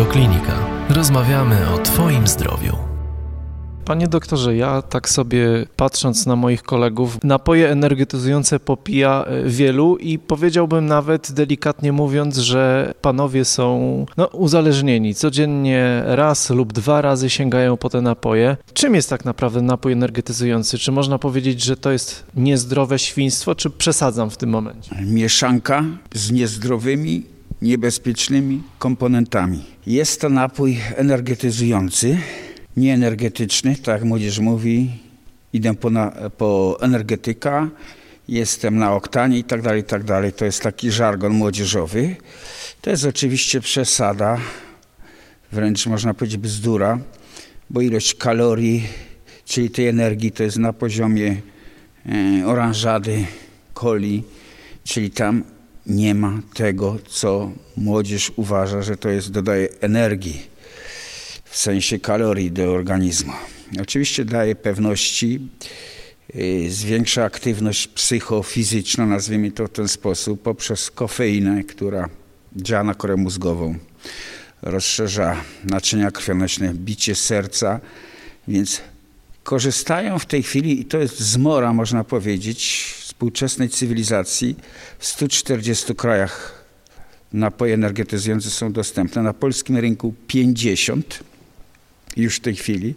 Radioklinika. Rozmawiamy o Twoim zdrowiu. Panie doktorze, ja tak sobie patrząc na moich kolegów, napoje energetyzujące popija e, wielu i powiedziałbym nawet delikatnie mówiąc, że panowie są no, uzależnieni. Codziennie raz lub dwa razy sięgają po te napoje. Czym jest tak naprawdę napój energetyzujący? Czy można powiedzieć, że to jest niezdrowe świństwo, czy przesadzam w tym momencie? Mieszanka z niezdrowymi niebezpiecznymi komponentami. Jest to napój energetyzujący, nieenergetyczny, tak młodzież mówi, idę po, na, po energetyka, jestem na oktanie i tak dalej, i tak dalej. To jest taki żargon młodzieżowy. To jest oczywiście przesada, wręcz można powiedzieć bzdura, bo ilość kalorii, czyli tej energii, to jest na poziomie e, oranżady, coli, czyli tam nie ma tego, co młodzież uważa, że to jest, dodaje energii, w sensie kalorii do organizmu. Oczywiście daje pewności, y, zwiększa aktywność psychofizyczną, nazwijmy to w ten sposób, poprzez kofeinę, która działa na korę mózgową, rozszerza naczynia krwionośne, bicie serca, więc korzystają w tej chwili, i to jest zmora, można powiedzieć, współczesnej cywilizacji w 140 krajach napoje energetyzujące są dostępne. Na polskim rynku 50 już w tej chwili.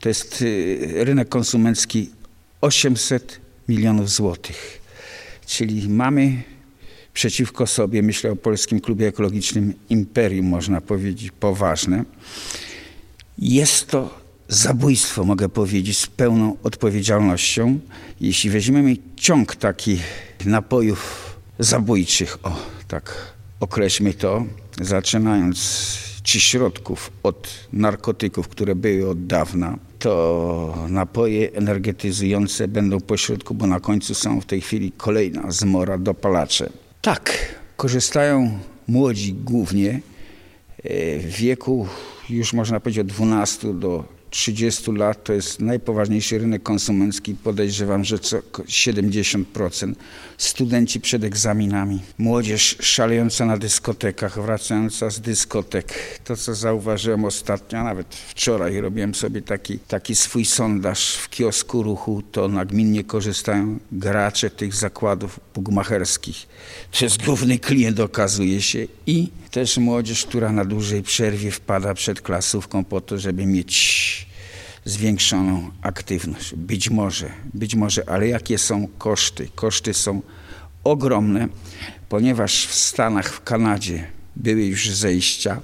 To jest y, rynek konsumencki 800 milionów złotych. Czyli mamy przeciwko sobie, myślę o Polskim Klubie Ekologicznym Imperium, można powiedzieć, poważne. Jest to zabójstwo, mogę powiedzieć, z pełną odpowiedzialnością. Jeśli weźmiemy ciąg taki napojów zabójczych, o tak określmy to, zaczynając czy środków od narkotyków, które były od dawna, to napoje energetyzujące będą pośrodku, bo na końcu są w tej chwili kolejna zmora, dopalacze. Tak, korzystają młodzi głównie e, w wieku już można powiedzieć od 12 do 30 lat to jest najpoważniejszy rynek konsumencki. Podejrzewam, że co 70%. Studenci przed egzaminami. Młodzież szalejąca na dyskotekach, wracająca z dyskotek. To, co zauważyłem ostatnio, nawet wczoraj robiłem sobie taki, taki swój sondaż w kiosku ruchu, to nagminnie korzystają gracze tych zakładów bugmacherskich. To jest główny klient, okazuje się. I też młodzież, która na dłużej przerwie wpada przed klasówką po to, żeby mieć zwiększoną aktywność. Być może, być może, ale jakie są koszty? Koszty są ogromne, ponieważ w Stanach, w Kanadzie były już zejścia.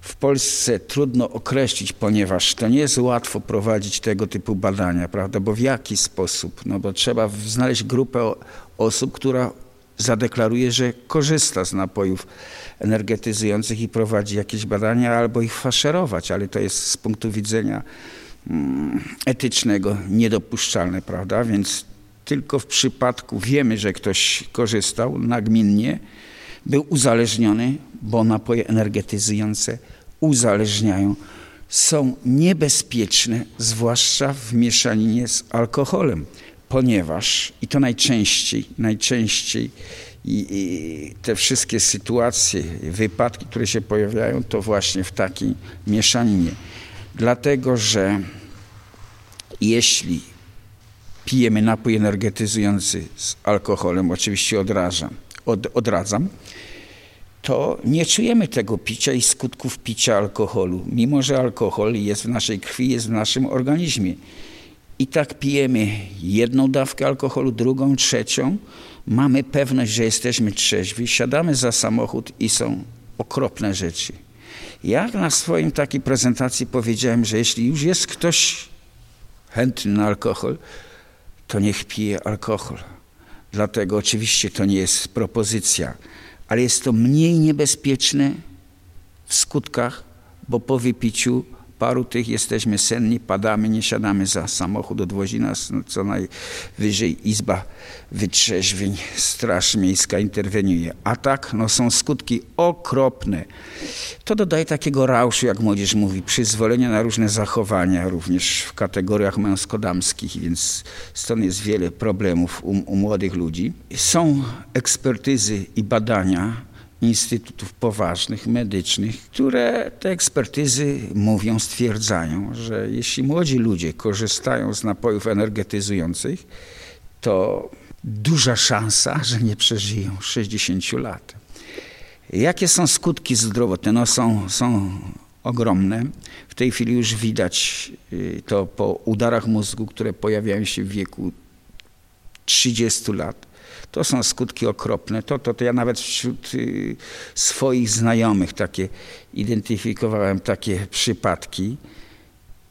W Polsce trudno określić, ponieważ to nie jest łatwo prowadzić tego typu badania, prawda? Bo w jaki sposób? No bo trzeba znaleźć grupę osób, która zadeklaruje, że korzysta z napojów energetyzujących i prowadzi jakieś badania, albo ich faszerować, ale to jest z punktu widzenia Mm, etycznego niedopuszczalne, prawda? Więc tylko w przypadku wiemy, że ktoś korzystał nagminnie, był uzależniony, bo napoje energetyzujące uzależniają, są niebezpieczne, zwłaszcza w mieszaninie z alkoholem, ponieważ, i to najczęściej, najczęściej i, i te wszystkie sytuacje, wypadki, które się pojawiają, to właśnie w takiej mieszaninie. Dlatego, że jeśli pijemy napój energetyzujący z alkoholem, oczywiście odrażam, od, odradzam, to nie czujemy tego picia i skutków picia alkoholu, mimo że alkohol jest w naszej krwi, jest w naszym organizmie. I tak pijemy jedną dawkę alkoholu, drugą, trzecią, mamy pewność, że jesteśmy trzeźwi, siadamy za samochód i są okropne rzeczy. Ja na swoim takiej prezentacji powiedziałem, że jeśli już jest ktoś chętny na alkohol, to niech pije alkohol. Dlatego oczywiście to nie jest propozycja, ale jest to mniej niebezpieczne w skutkach, bo po wypiciu paru tych jesteśmy senni, padamy, nie siadamy za samochód, odwozi nas no, co najwyżej Izba Wytrzeźwień, Straż Miejska interweniuje. A tak, no są skutki okropne. To dodaje takiego rauszu, jak młodzież mówi, przyzwolenia na różne zachowania, również w kategoriach męsko-damskich, więc stąd jest wiele problemów u, u młodych ludzi. Są ekspertyzy i badania, instytutów poważnych, medycznych, które te ekspertyzy mówią, stwierdzają, że jeśli młodzi ludzie korzystają z napojów energetyzujących, to duża szansa, że nie przeżyją 60 lat. Jakie są skutki zdrowotne? No są, są ogromne. W tej chwili już widać y, to po udarach mózgu, które pojawiają się w wieku 30 lat. To są skutki okropne. To, to, to ja nawet wśród y, swoich znajomych takie identyfikowałem takie przypadki.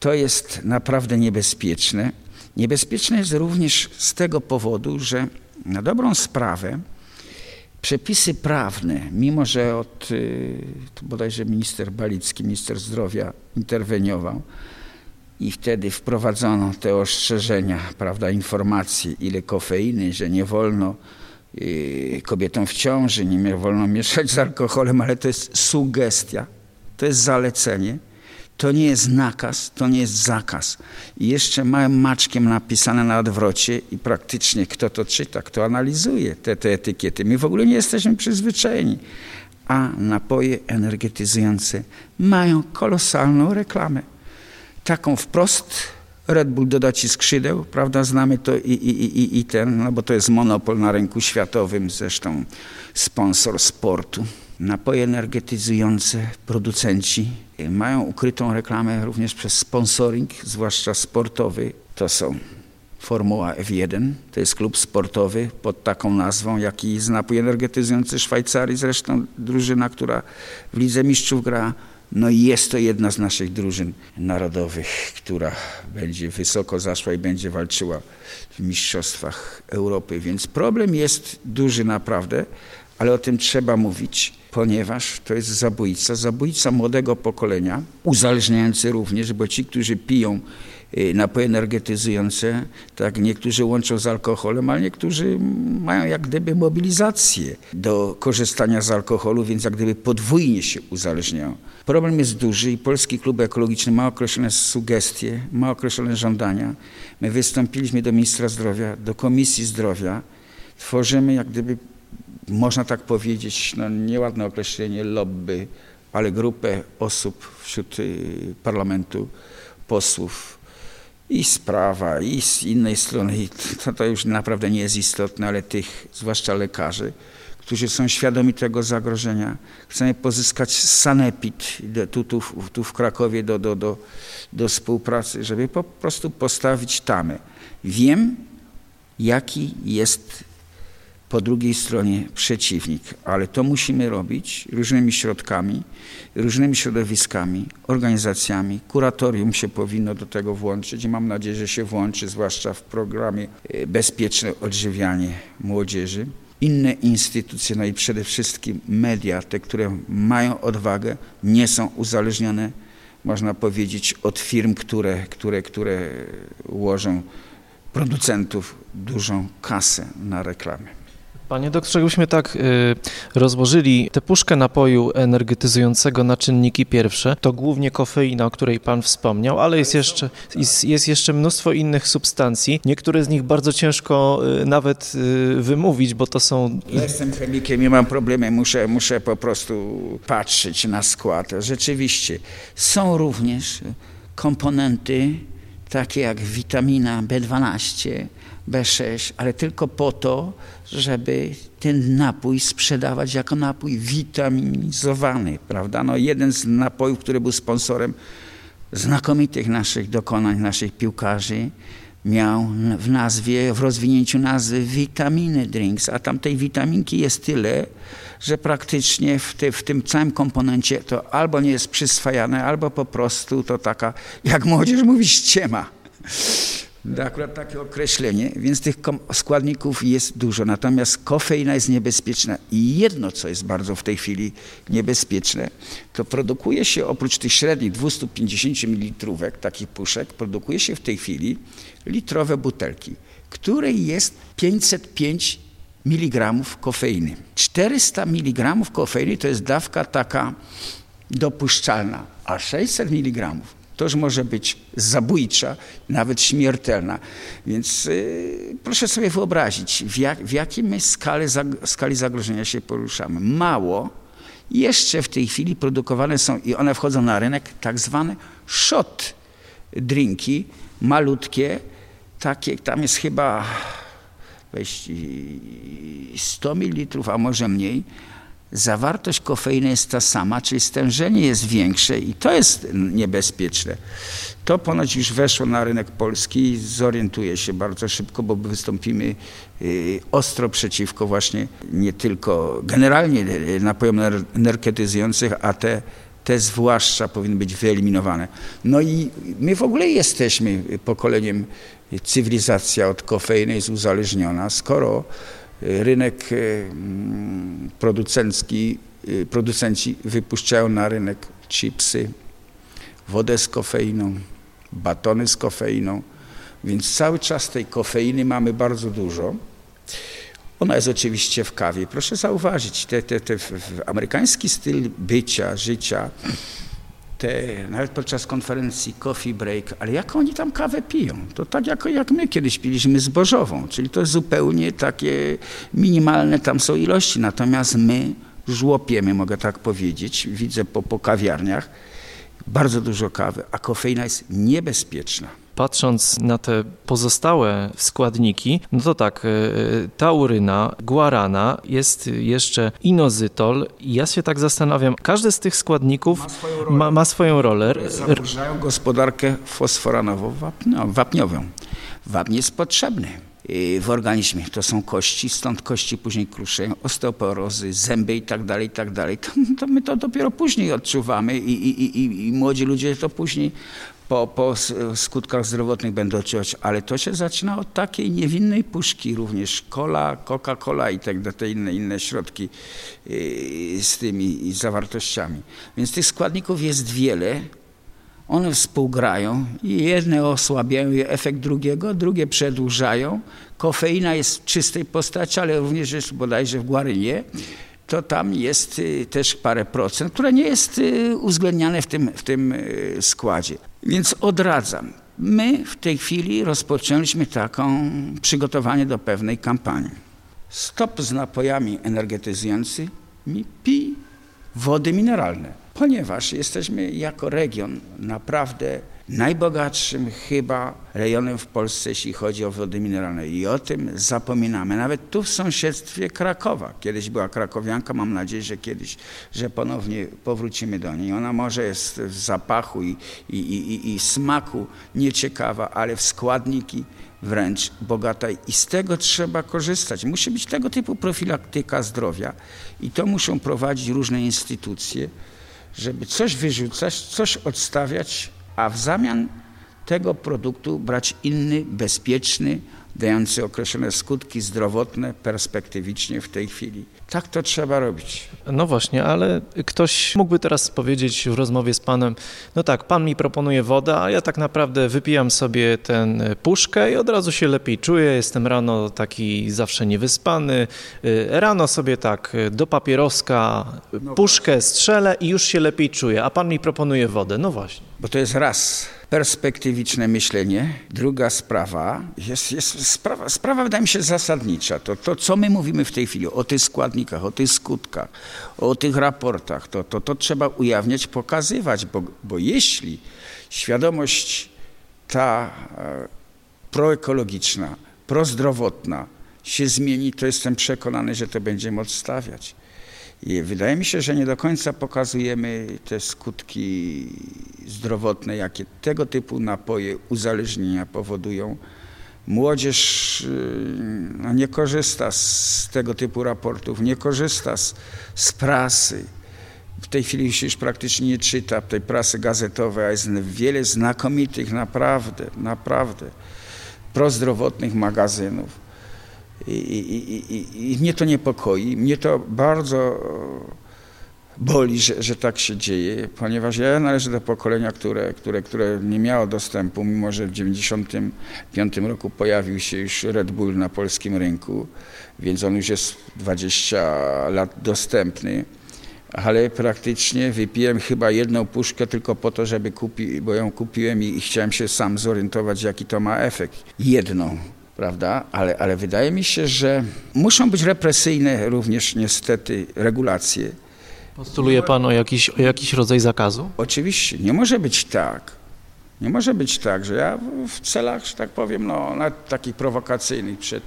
To jest naprawdę niebezpieczne. Niebezpieczne jest również z tego powodu, że na dobrą sprawę przepisy prawne, mimo że od y, bodajże minister Balicki, minister zdrowia interweniował i wtedy wprowadzono te ostrzeżenia, prawda, informacje, ile kofeiny, że nie wolno y, kobietom w ciąży, nie wolno mieszać z alkoholem, ale to jest sugestia, to jest zalecenie. To nie jest nakaz, to nie jest zakaz. I jeszcze małym maczkiem napisane na odwrocie i praktycznie kto to czyta, kto analizuje te, te etykiety. My w ogóle nie jesteśmy przyzwyczajeni. A napoje energetyzujące mają kolosalną reklamę. Taką wprost Red Bull doda ci skrzydeł, prawda? Znamy to i, i, i, i ten, no bo to jest monopol na rynku światowym, zresztą sponsor sportu. Napoje energetyzujące producenci mają ukrytą reklamę również przez sponsoring, zwłaszcza sportowy. To są Formuła F1, to jest klub sportowy pod taką nazwą, jak i napój energetyzujący Szwajcarii, zresztą drużyna, która w Lidze Mistrzów gra. No i jest to jedna z naszych drużyn narodowych, która będzie wysoko zaszła i będzie walczyła w Mistrzostwach Europy. Więc problem jest duży naprawdę, ale o tym trzeba mówić, ponieważ to jest zabójca, zabójca młodego pokolenia, uzależniający również, bo ci, którzy piją napoje energetyzujące, tak niektórzy łączą z alkoholem, ale niektórzy mają jak gdyby mobilizację do korzystania z alkoholu, więc jak gdyby podwójnie się uzależniają. Problem jest duży i Polski Klub Ekologiczny ma określone sugestie, ma określone żądania. My wystąpiliśmy do ministra zdrowia, do Komisji Zdrowia, tworzymy jak gdyby można tak powiedzieć, no nieładne określenie lobby, ale grupę osób wśród y, parlamentu, posłów i z prawa, i z innej strony, i to, to już naprawdę nie jest istotne, ale tych, zwłaszcza lekarzy, którzy są świadomi tego zagrożenia. Chcemy pozyskać sanepid tu, tu, tu w Krakowie do, do, do, do współpracy, żeby po prostu postawić tamę. Wiem, jaki jest po drugiej stronie przeciwnik, ale to musimy robić różnymi środkami, różnymi środowiskami, organizacjami. Kuratorium się powinno do tego włączyć i mam nadzieję, że się włączy, zwłaszcza w programie e, Bezpieczne Odżywianie Młodzieży. Inne instytucje, no i przede wszystkim media, te, które mają odwagę, nie są uzależnione, można powiedzieć, od firm, które, które, które łożą producentów dużą kasę na reklamę. Panie doktorze, jakbyśmy tak y, rozłożyli tę puszkę napoju energetyzującego na czynniki pierwsze, to głównie kofeina, o której Pan wspomniał, ale jest jeszcze, jest, jest jeszcze mnóstwo innych substancji. Niektóre z nich bardzo ciężko y, nawet y, wymówić, bo to są... Ja jestem chemikiem i mam problemy, muszę, muszę po prostu patrzeć na skład. Rzeczywiście są również komponenty takie jak witamina B12, B6, ale tylko po to, żeby ten napój sprzedawać jako napój witaminizowany, prawda? No jeden z napojów, który był sponsorem znakomitych naszych dokonań, naszych piłkarzy, miał w nazwie, w rozwinięciu nazwy witaminy drinks, a tam tej witaminki jest tyle, że praktycznie w, te, w tym całym komponencie to albo nie jest przyswajane, albo po prostu to taka, jak młodzież mówi, ściema akurat takie określenie, więc tych składników jest dużo. Natomiast kofeina jest niebezpieczna i jedno, co jest bardzo w tej chwili niebezpieczne, to produkuje się oprócz tych średnich 250 ml takich puszek, produkuje się w tej chwili litrowe butelki, której jest 505 mg kofeiny. 400 mg kofeiny to jest dawka taka dopuszczalna, a 600 mg już może być zabójcza, nawet śmiertelna. Więc yy, proszę sobie wyobrazić, w, jak, w jakiej my skali, skali zagrożenia się poruszamy. Mało, jeszcze w tej chwili produkowane są i one wchodzą na rynek tak zwane shot drinki, malutkie, takie, tam jest chyba 100 ml, a może mniej, zawartość kofeiny jest ta sama, czyli stężenie jest większe i to jest niebezpieczne. To ponoć już weszło na rynek polski i zorientuje się bardzo szybko, bo wystąpimy y, ostro przeciwko właśnie nie tylko generalnie y, napojom energetyzujących, a te, te zwłaszcza powinny być wyeliminowane. No i my w ogóle jesteśmy pokoleniem cywilizacja od kofeiny jest uzależniona, skoro y, rynek mm, producencki, y, producenci wypuszczają na rynek chipsy, wodę z kofeiną, batony z kofeiną, więc cały czas tej kofeiny mamy bardzo dużo. Ona jest oczywiście w kawie. Proszę zauważyć, te, te, te, amerykański styl bycia, życia te, nawet podczas konferencji coffee break, ale jak oni tam kawę piją? To tak jak, jak my kiedyś piliśmy zbożową, czyli to zupełnie takie minimalne tam są ilości, natomiast my żłopiemy, mogę tak powiedzieć, widzę po, po kawiarniach, bardzo dużo kawy, a kofeina jest niebezpieczna patrząc na te pozostałe składniki, no to tak, e, e, tauryna, guarana, jest jeszcze inozytol. Ja się tak zastanawiam, każdy z tych składników ma swoją rolę. Ma, ma swoją rolę. Zaburzają gospodarkę fosforanową-wapniową. Wapń jest potrzebny w organizmie. To są kości, stąd kości później kruszeją, osteoporozy, zęby i tak dalej, i tak dalej. To, to my to dopiero później odczuwamy i, i, i, i młodzi ludzie to później po, po skutkach zdrowotnych będą odczuwać, ale to się zaczyna od takiej niewinnej puszki również, cola, Coca-Cola i tak te inne, inne środki yy, z tymi zawartościami. Więc tych składników jest wiele, one współgrają i jedne osłabiają efekt drugiego, drugie przedłużają. Kofeina jest w czystej postaci, ale również jest bodajże w guarynie to tam jest y, też parę procent, które nie jest y, uwzględniane w tym, w tym y, składzie. Więc odradzam. My w tej chwili rozpoczęliśmy taką przygotowanie do pewnej kampanii. Stop z napojami energetyzującymi, pij wody mineralne, ponieważ jesteśmy jako region naprawdę najbogatszym chyba rejonem w Polsce, jeśli chodzi o wody mineralne. I o tym zapominamy. Nawet tu w sąsiedztwie Krakowa. Kiedyś była krakowianka, mam nadzieję, że kiedyś, że ponownie powrócimy do niej. Ona może jest w zapachu i, i, i, i smaku nieciekawa, ale w składniki wręcz bogata i z tego trzeba korzystać. Musi być tego typu profilaktyka zdrowia i to muszą prowadzić różne instytucje, żeby coś wyrzucać, coś odstawiać, a w zamian tego produktu brać inny, bezpieczny, dający określone skutki zdrowotne perspektywicznie w tej chwili. Tak to trzeba robić. No właśnie, ale ktoś mógłby teraz powiedzieć w rozmowie z panem, no tak, pan mi proponuje wodę, a ja tak naprawdę wypijam sobie ten puszkę i od razu się lepiej czuję, jestem rano taki zawsze niewyspany, y, rano sobie tak do papieroska no puszkę strzelę i już się lepiej czuję, a pan mi proponuje wodę. No właśnie. Bo to jest raz perspektywiczne myślenie. Druga sprawa jest, jest sprawa, sprawa wydaje mi się zasadnicza. To, to, co my mówimy w tej chwili o tych składnikach, o tych skutkach, o tych raportach, to, to, to trzeba ujawniać, pokazywać, bo, bo jeśli świadomość ta e, proekologiczna, prozdrowotna się zmieni, to jestem przekonany, że to będziemy odstawiać. I wydaje mi się, że nie do końca pokazujemy te skutki zdrowotne, jakie tego typu napoje uzależnienia powodują. Młodzież y, no, nie korzysta z tego typu raportów, nie korzysta z, z prasy. W tej chwili się już praktycznie nie czyta tej prasy gazetowej, a jest wiele znakomitych, naprawdę, naprawdę prozdrowotnych magazynów i, i, i, mnie to niepokoi, mnie to bardzo boli, że, że tak się dzieje, ponieważ ja należę do pokolenia, które, które, które nie miało dostępu, mimo że w 1995 roku pojawił się już Red Bull na polskim rynku, więc on już jest 20 lat dostępny. ale praktycznie wypiłem chyba jedną puszkę tylko po to, żeby kupić, bo ją kupiłem i, i chciałem się sam zorientować, jaki to ma efekt. Jedną prawda? Ale, ale wydaje mi się, że muszą być represyjne również niestety regulacje. Postuluje Pan o jakiś, o jakiś rodzaj zakazu? Oczywiście, nie może być tak. Nie może być tak, że ja w celach, że tak powiem, no, takich prowokacyjnych przed,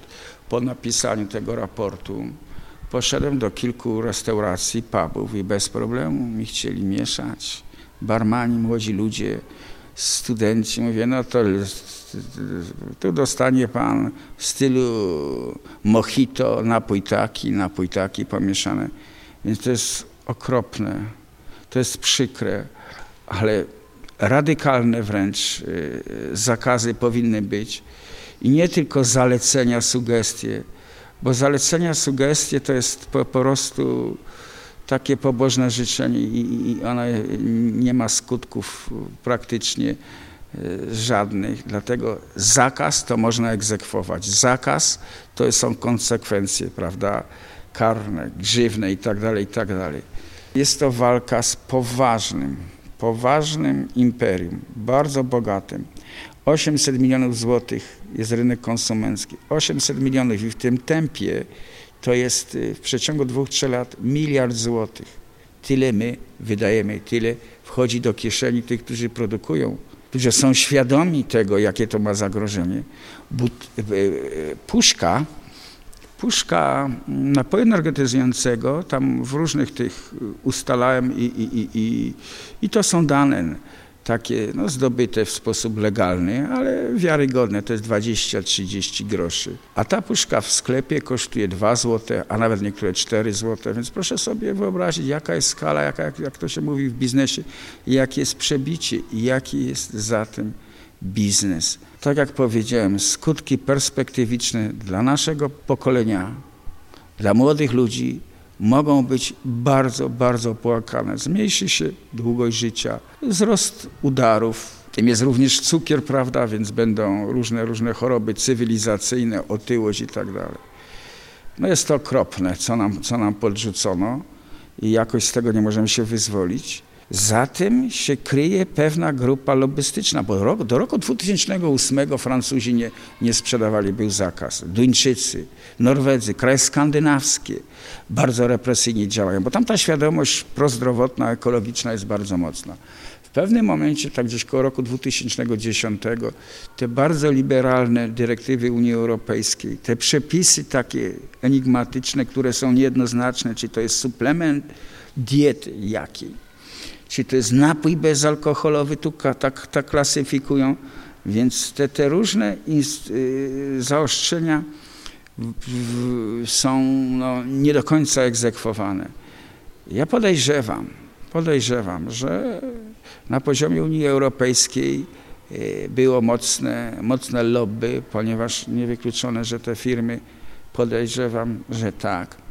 po napisaniu tego raportu poszedłem do kilku restauracji, pubów i bez problemu mi chcieli mieszać. Barmani, młodzi ludzie, studenci. Mówię, no to tu dostanie pan w stylu mojito, napój taki, napój taki pomieszane. Więc to jest okropne, to jest przykre, ale radykalne wręcz y, zakazy powinny być. I nie tylko zalecenia, sugestie, bo zalecenia, sugestie to jest po, po prostu takie pobożne życzenie i, i one nie ma skutków praktycznie Y, żadnych, dlatego zakaz to można egzekwować. Zakaz to są konsekwencje, prawda, karne, grzywne i tak dalej, i tak. Jest to walka z poważnym, poważnym imperium, bardzo bogatym. 800 milionów złotych jest rynek konsumencki. 800 milionów i w tym tempie to jest y, w przeciągu dwóch, trzech lat miliard złotych. Tyle my wydajemy, tyle wchodzi do kieszeni tych, którzy produkują którzy są świadomi tego, jakie to ma zagrożenie. But, e, e, puszka, puszka napoju energetyzującego, tam w różnych tych ustalałem i, i, i, i, i to są dane takie no, zdobyte w sposób legalny, ale wiarygodne, to jest 20-30 groszy. A ta puszka w sklepie kosztuje 2 zł, a nawet niektóre 4 zł, więc proszę sobie wyobrazić, jaka jest skala, jaka, jak, jak to się mówi w biznesie, jakie jest przebicie i jaki jest za tym biznes. Tak jak powiedziałem, skutki perspektywiczne dla naszego pokolenia, dla młodych ludzi mogą być bardzo, bardzo opłakane. Zmniejszy się długość życia, wzrost udarów. Tym jest również cukier, prawda, więc będą różne, różne choroby cywilizacyjne, otyłość i tak dalej. No jest to okropne, co nam, co nam podrzucono i jakoś z tego nie możemy się wyzwolić. Za tym się kryje pewna grupa lobbystyczna, bo do roku, do roku 2008 Francuzi nie, nie sprzedawali, był zakaz. Duńczycy, Norwedzy, kraje skandynawskie bardzo represyjnie działają, bo tam ta świadomość prozdrowotna, ekologiczna jest bardzo mocna. W pewnym momencie, tak gdzieś koło roku 2010, te bardzo liberalne dyrektywy Unii Europejskiej, te przepisy takie enigmatyczne, które są niejednoznaczne, czy to jest suplement diety jakiej, czy to jest napój bezalkoholowy, tu tak, tak klasyfikują. Więc te, te różne y, zaostrzenia są no, nie do końca egzekwowane. Ja podejrzewam, podejrzewam, że na poziomie Unii Europejskiej y, było mocne, mocne lobby, ponieważ niewykluczone, że te firmy, podejrzewam, że tak,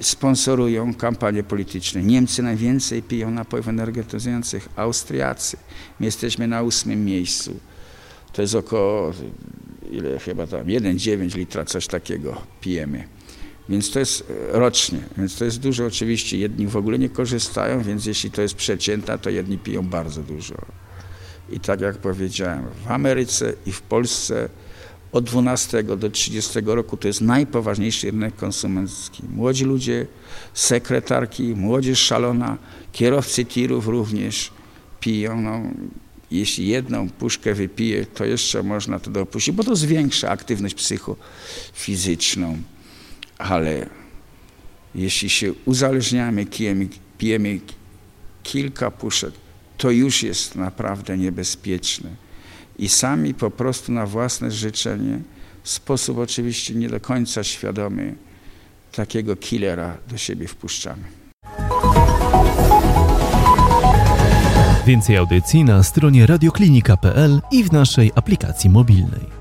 sponsorują kampanie polityczne. Niemcy najwięcej piją napojów energetyzujących, Austriacy. My jesteśmy na ósmym miejscu. To jest około, ile chyba tam, 1,9 litra, coś takiego pijemy. Więc to jest e, rocznie, więc to jest dużo. Oczywiście jedni w ogóle nie korzystają, więc jeśli to jest przeciętna, to jedni piją bardzo dużo. I tak jak powiedziałem, w Ameryce i w Polsce od 12 do 30 roku to jest najpoważniejszy rynek konsumencki. Młodzi ludzie, sekretarki, młodzież szalona, kierowcy tirów również piją. No, jeśli jedną puszkę wypije, to jeszcze można to dopuścić, bo to zwiększa aktywność psychofizyczną. Ale jeśli się uzależniamy, pijemy, pijemy kilka puszek, to już jest naprawdę niebezpieczne i sami po prostu na własne życzenie, w sposób oczywiście nie do końca świadomy, takiego killera do siebie wpuszczamy. Więcej audycji na stronie radioklinika.pl i w naszej aplikacji mobilnej.